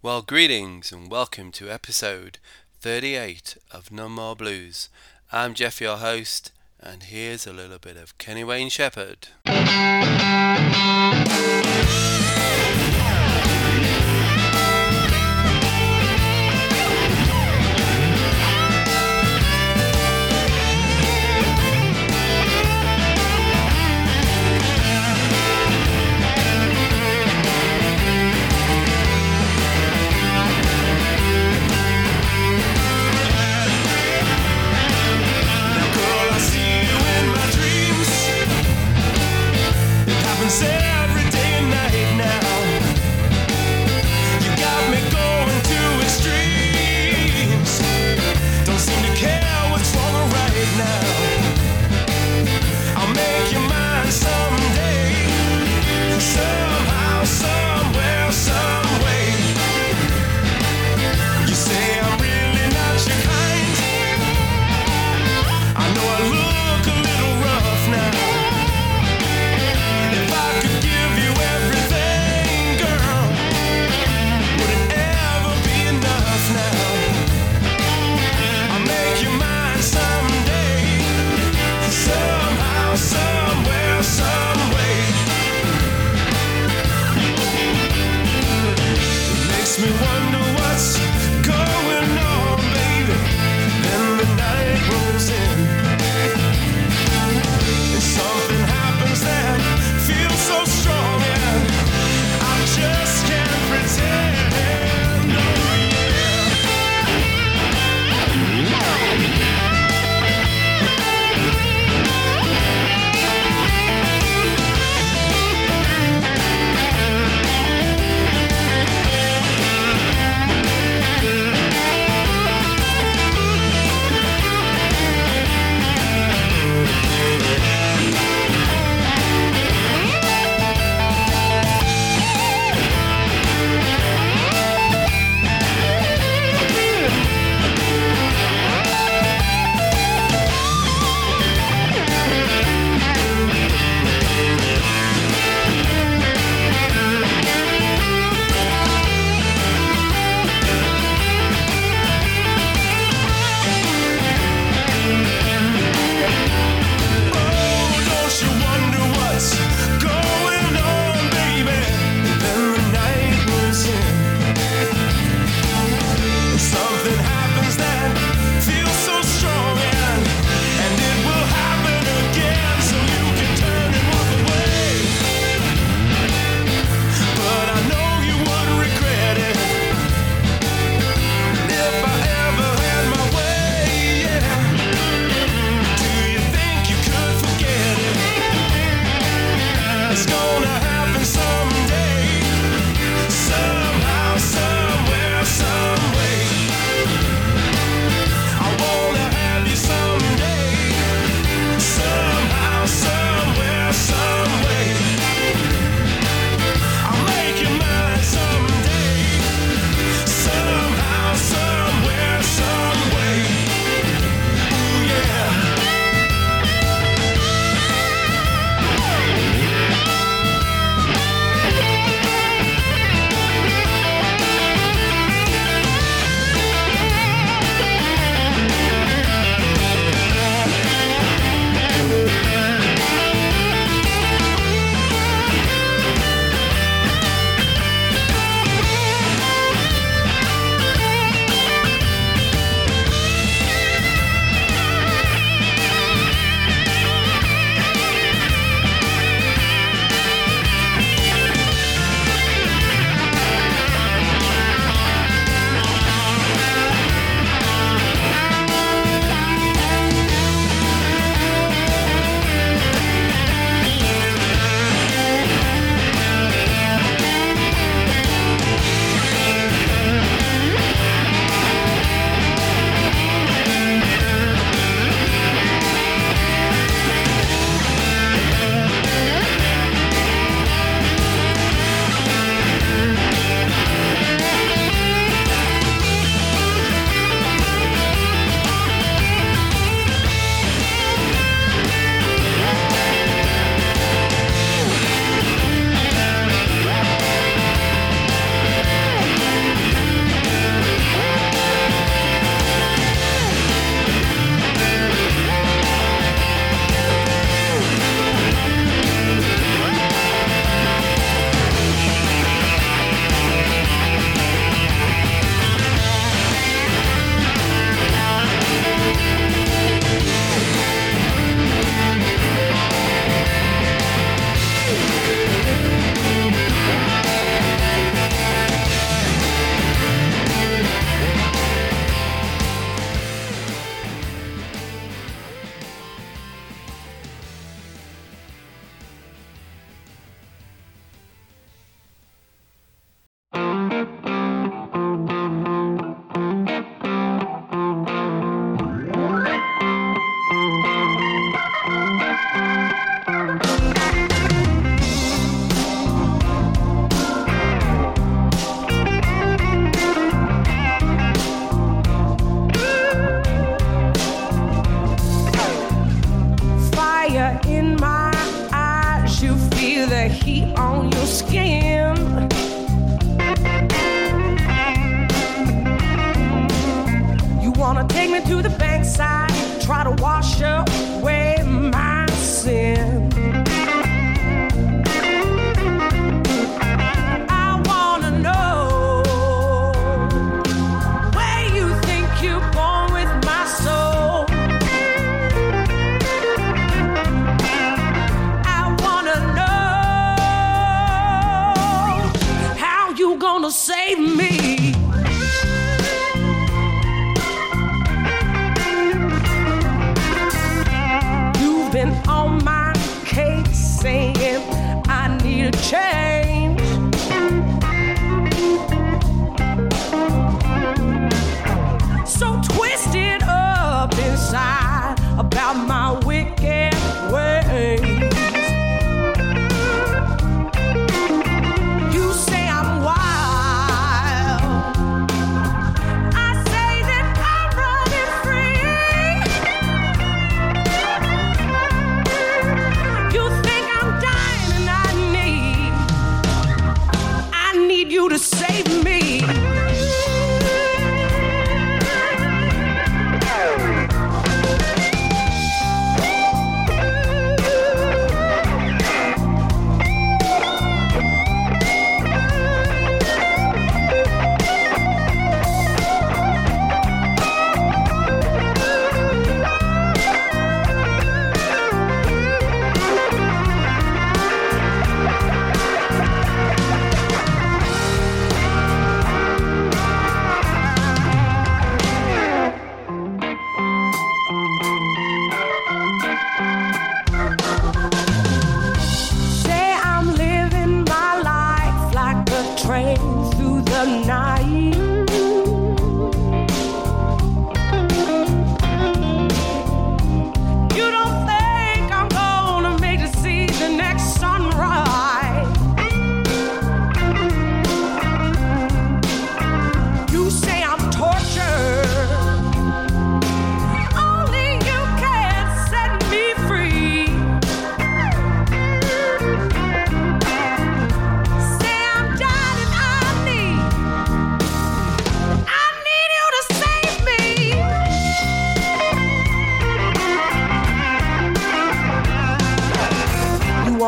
Well, greetings and welcome to episode 38 of No More Blues. I'm Jeff, your host, and here's a little bit of Kenny Wayne Shepherd. to the bank side, try to wash up.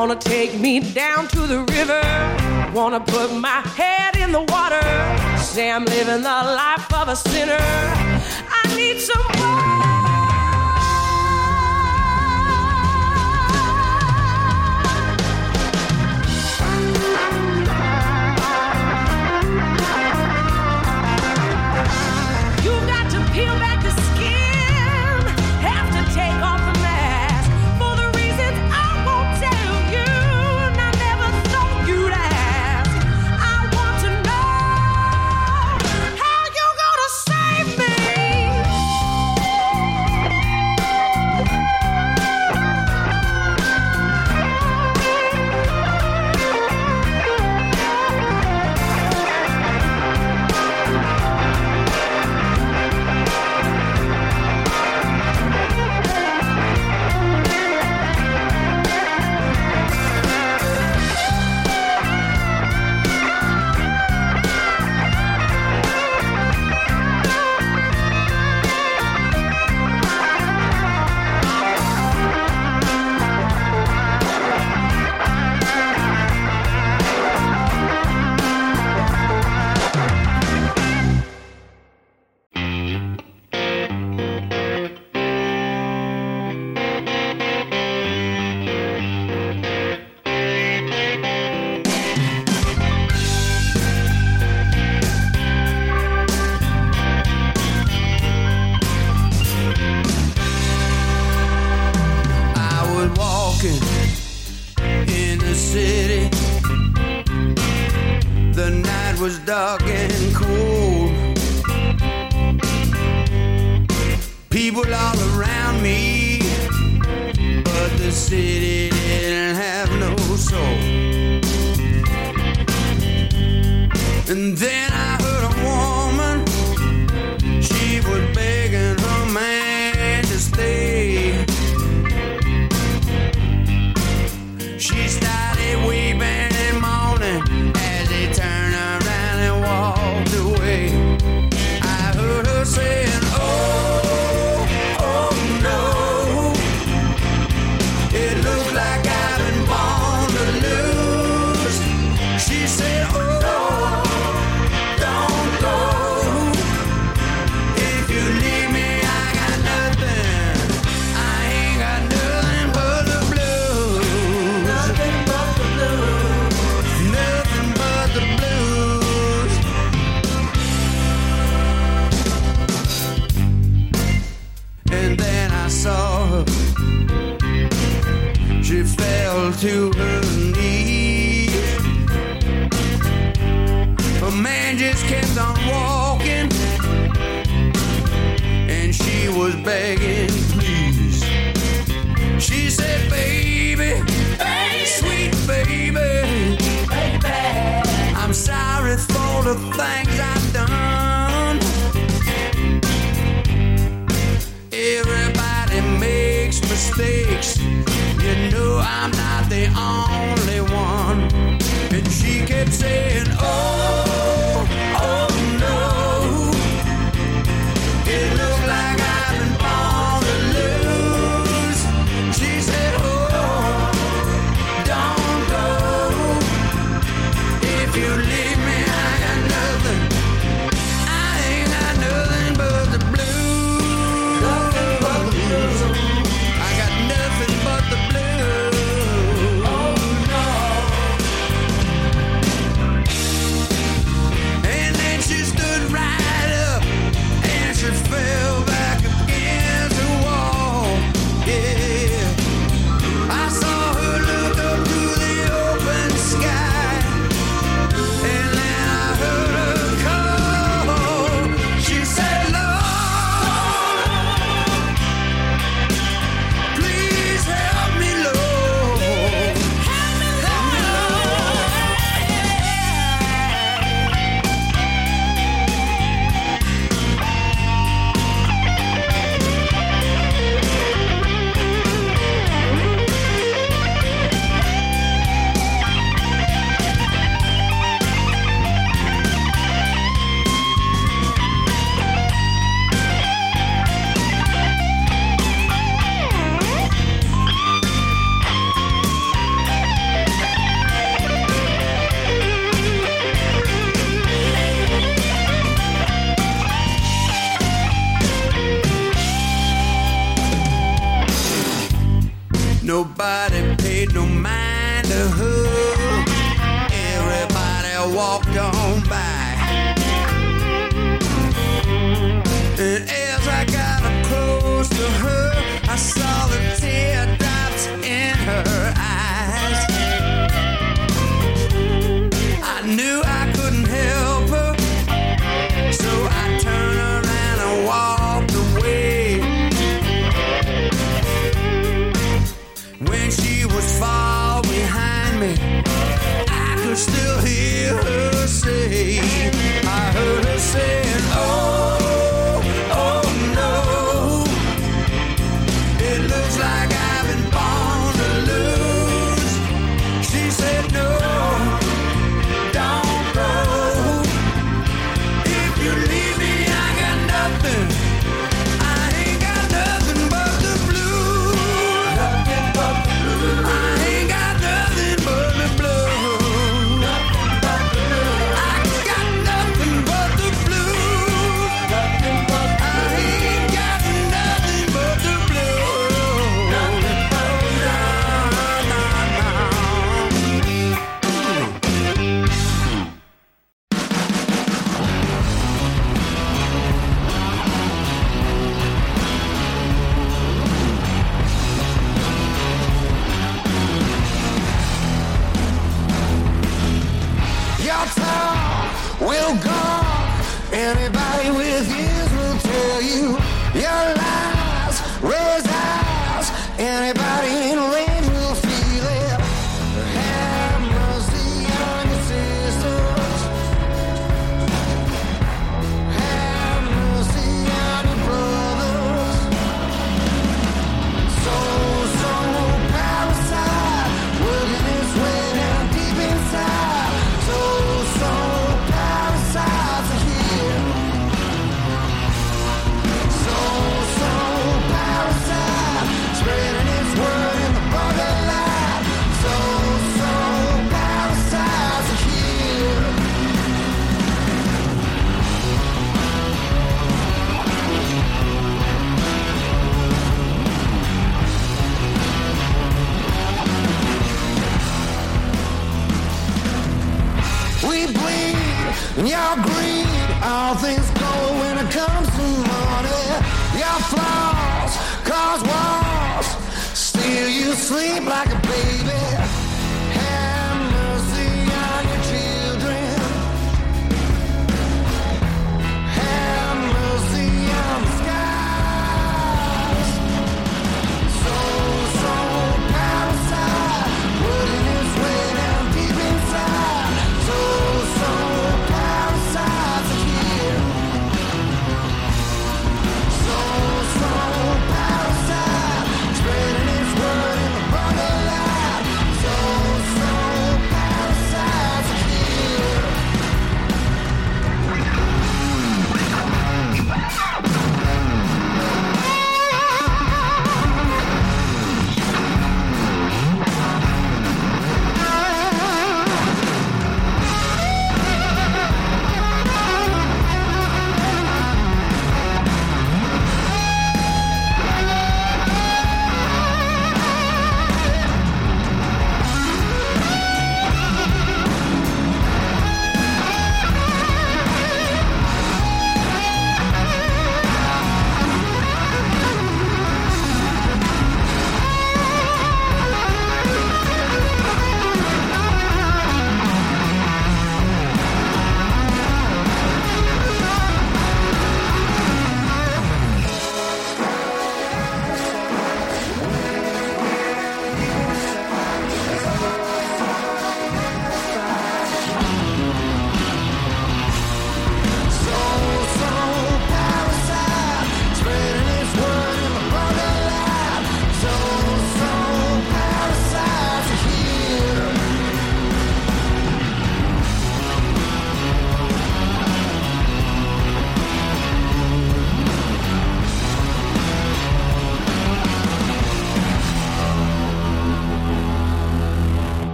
wanna take me down to the river. Wanna put my head in the water. Say I'm living the life of a sinner. I need someone.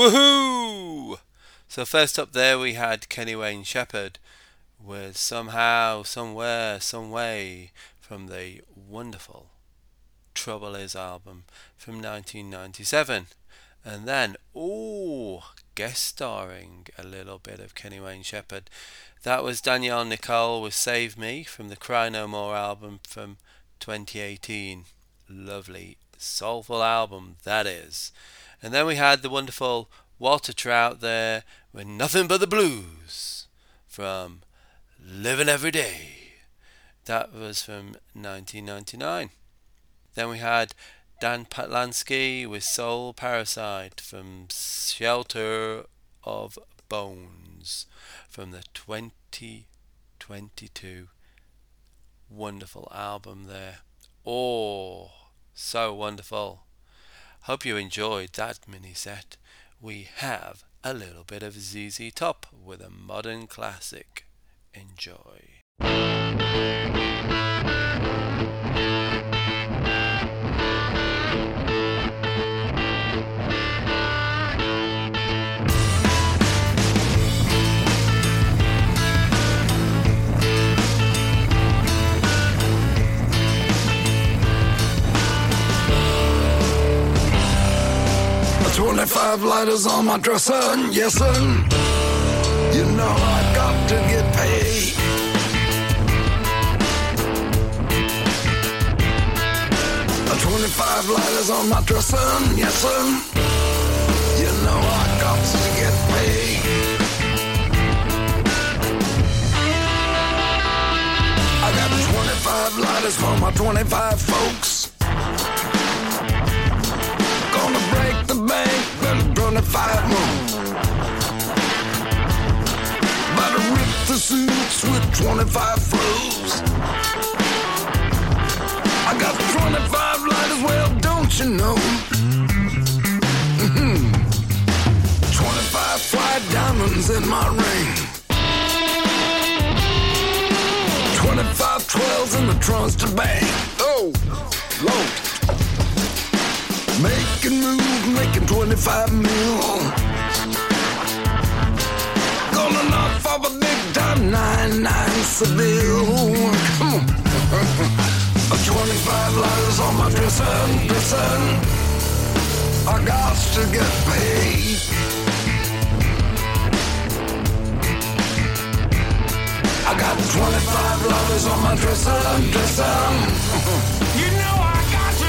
Woohoo! So first up there we had Kenny Wayne Shepherd with Somehow, Somewhere, Some Way from the wonderful Trouble Is album from 1997. And then, ooh, guest starring a little bit of Kenny Wayne Shepherd. That was Danielle Nicole with Save Me from the Cry No More album from 2018. Lovely, soulful album, that is. And then we had the wonderful Walter Trout there with Nothing But the Blues from Living Every Day. That was from 1999. Then we had Dan Patlansky with Soul Parasite from Shelter of Bones from the 2022 wonderful album there. Oh, so wonderful. Hope you enjoyed that mini set. We have a little bit of ZZ Top with a modern classic. Enjoy. Twenty-five lighters on my dresser, yes sir. You know I got to get paid. Twenty-five lighters on my dresser, yes sir. You know I got to get paid. I got twenty-five lighters for my twenty-five folks. Then 25 more. About to rip the suits with 25 flows. I got 25 lighters, well, don't you know? Mm-hmm. 25 fly diamonds in my ring. 25 12s in the trunks to bang. Oh, Lord. Making moves, making 25 mil. Gonna knock off a big time 99 Seville. Hmm. Come on. 25 lighters on my dresser, dresser. I got to get paid. I got 25 ladders on my dresser, dresser. You know I got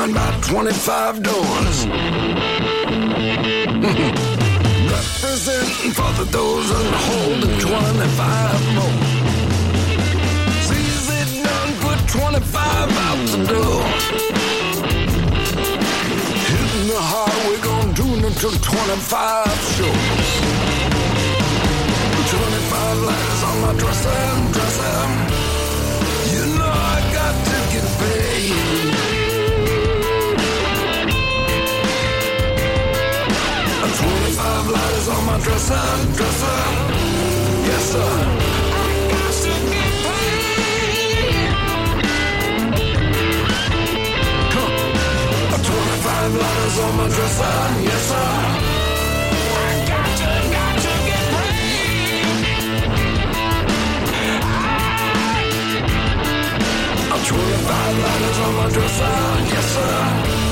Slamming about 25 doors. Representing for the dozen holding 25 more. ZZ done put 25 out the door. Hitting the highway, gonna tune it to 25 shows. 25 letters on my dresser, and dresser. You know I got to get paid. On my dresser, dresser. Yes, sir. I got to get paid. A 25 lighters on my dresser, yes, sir. I got to, got to get paid. A 25 lighters on my dresser, yes, sir.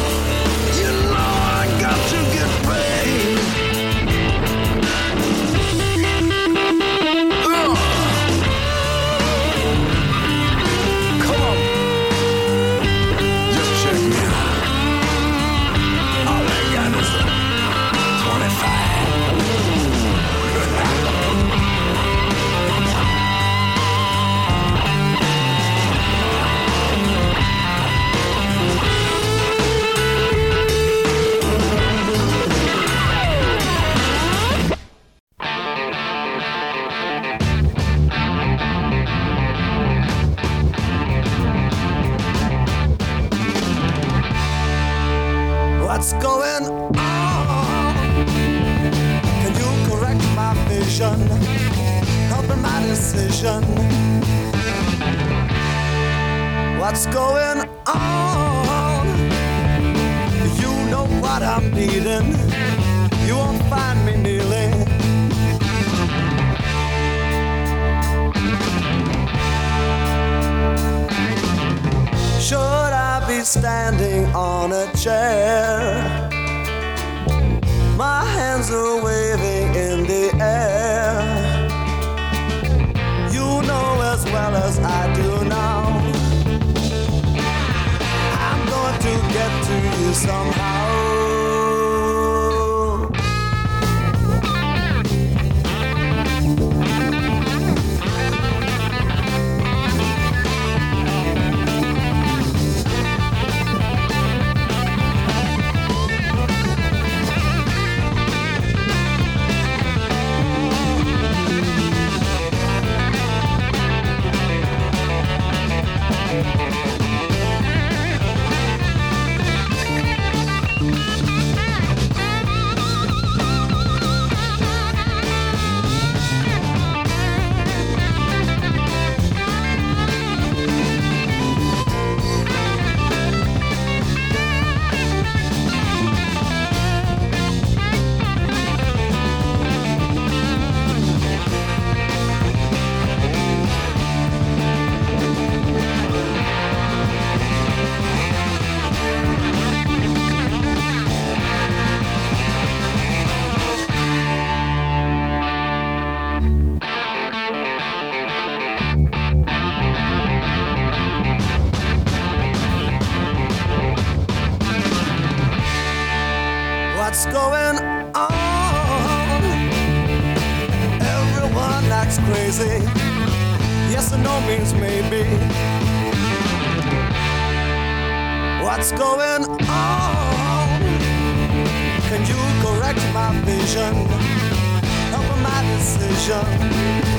Crazy. Yes or no means maybe. What's going on? Can you correct my vision? Help my decision.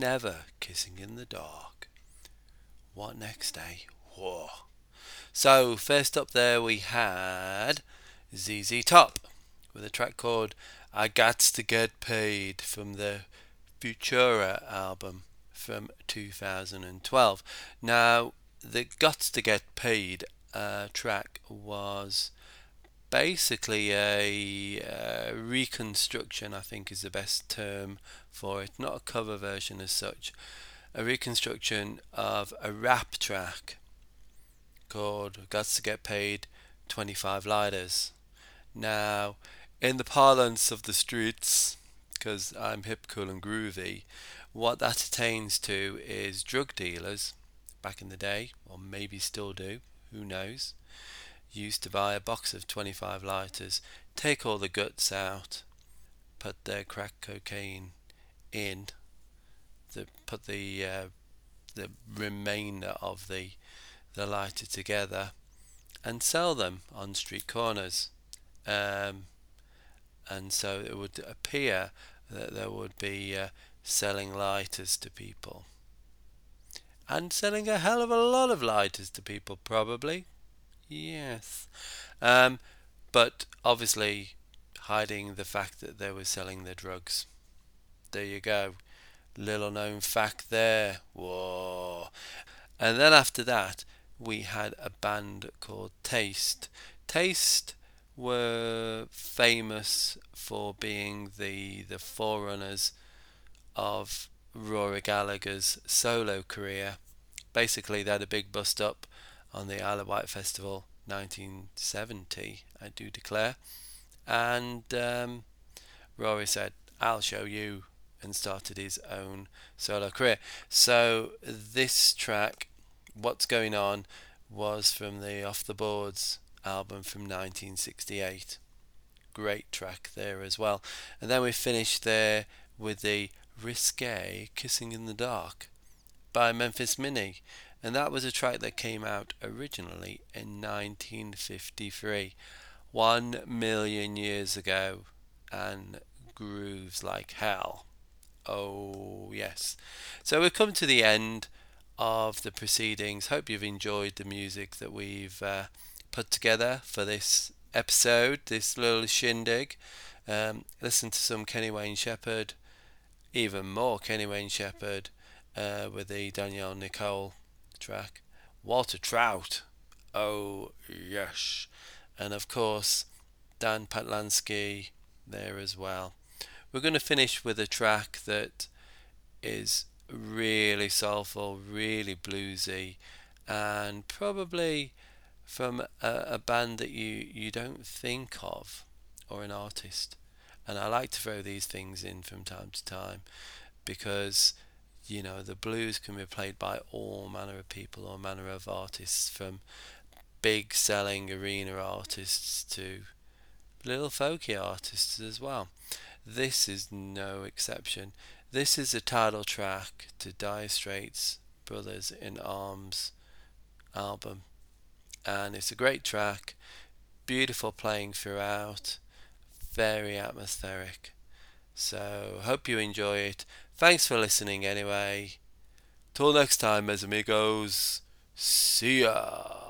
Well, I never kissing in the dark. What next, eh? Whoa. So, first up there we had ZZ Top with a track called I Gots to Get Paid from the Futura album from 2012. Now, the Gots to Get Paid uh, track was basically a uh, reconstruction, I think is the best term for it, not a cover version as such, a reconstruction of a rap track called Gots to Get Paid 25 Lighters. Now, in the parlance of the streets, because I'm hip, cool, and groovy, what that attains to is drug dealers back in the day, or maybe still do, who knows, used to buy a box of 25 lighters, take all the guts out, put their crack cocaine in, the, put the uh, the remainder of the the lighter together, and sell them on street corners. Um, and so it would appear that there would be uh, selling lighters to people. And selling a hell of a lot of lighters to people, probably. Yes. Um, but obviously hiding the fact that they were selling the drugs. There you go. Little known fact there. Whoa. And then after that, we had a band called Taste. Taste were famous for being the the forerunners of Rory Gallagher's solo career. Basically, they had a big bust up on the Isle of Wight Festival 1970, I do declare. And um, Rory said, I'll show you, and started his own solo career. So, this track, What's Going On, was from the Off the Boards album from 1968. Great track there as well. And then we finished there with the Risque Kissing in the Dark by Memphis Minnie. And that was a track that came out originally in 1953, one million years ago, and grooves like hell. Oh, yes. So we've come to the end of the proceedings. Hope you've enjoyed the music that we've uh, put together for this episode, this little shindig. Um, listen to some Kenny Wayne Shepherd, even more Kenny Wayne Shepherd uh, with the Danielle Nicole track. Walter Trout, oh yes. and of course Dan Patlansky there as well. We're going to finish with a track that is really soulful, really bluesy, and probably from a, a band that you, you don't think of or an artist. And I like to throw these things in from time to time because you know the blues can be played by all manner of people, all manner of artists, from big selling arena artists to little folky artists as well. This is no exception. This is a title track to Dire Straits Brothers in Arms album, and it's a great track, beautiful playing throughout, very atmospheric. So, hope you enjoy it. Thanks for listening anyway. Till next time, mes amigos. See ya.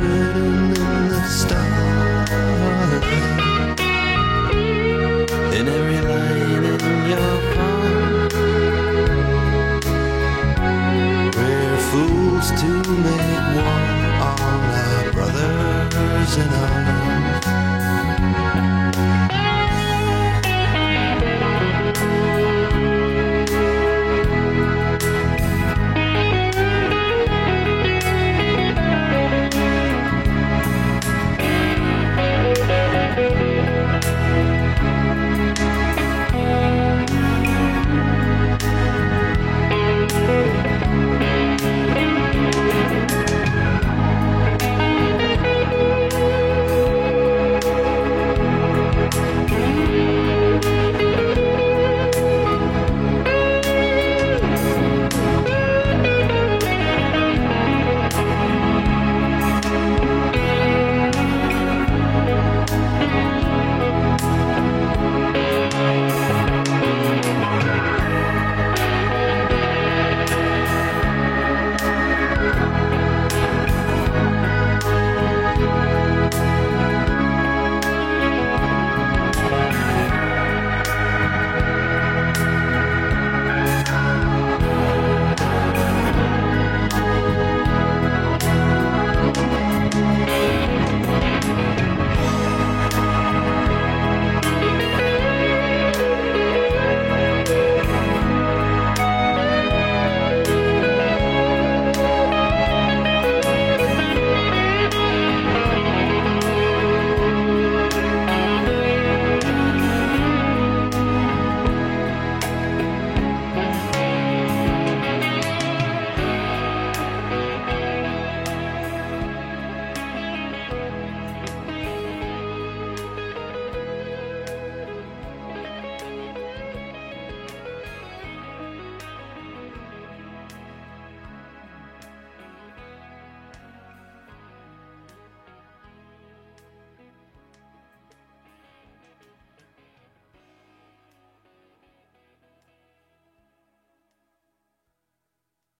Written in the stars.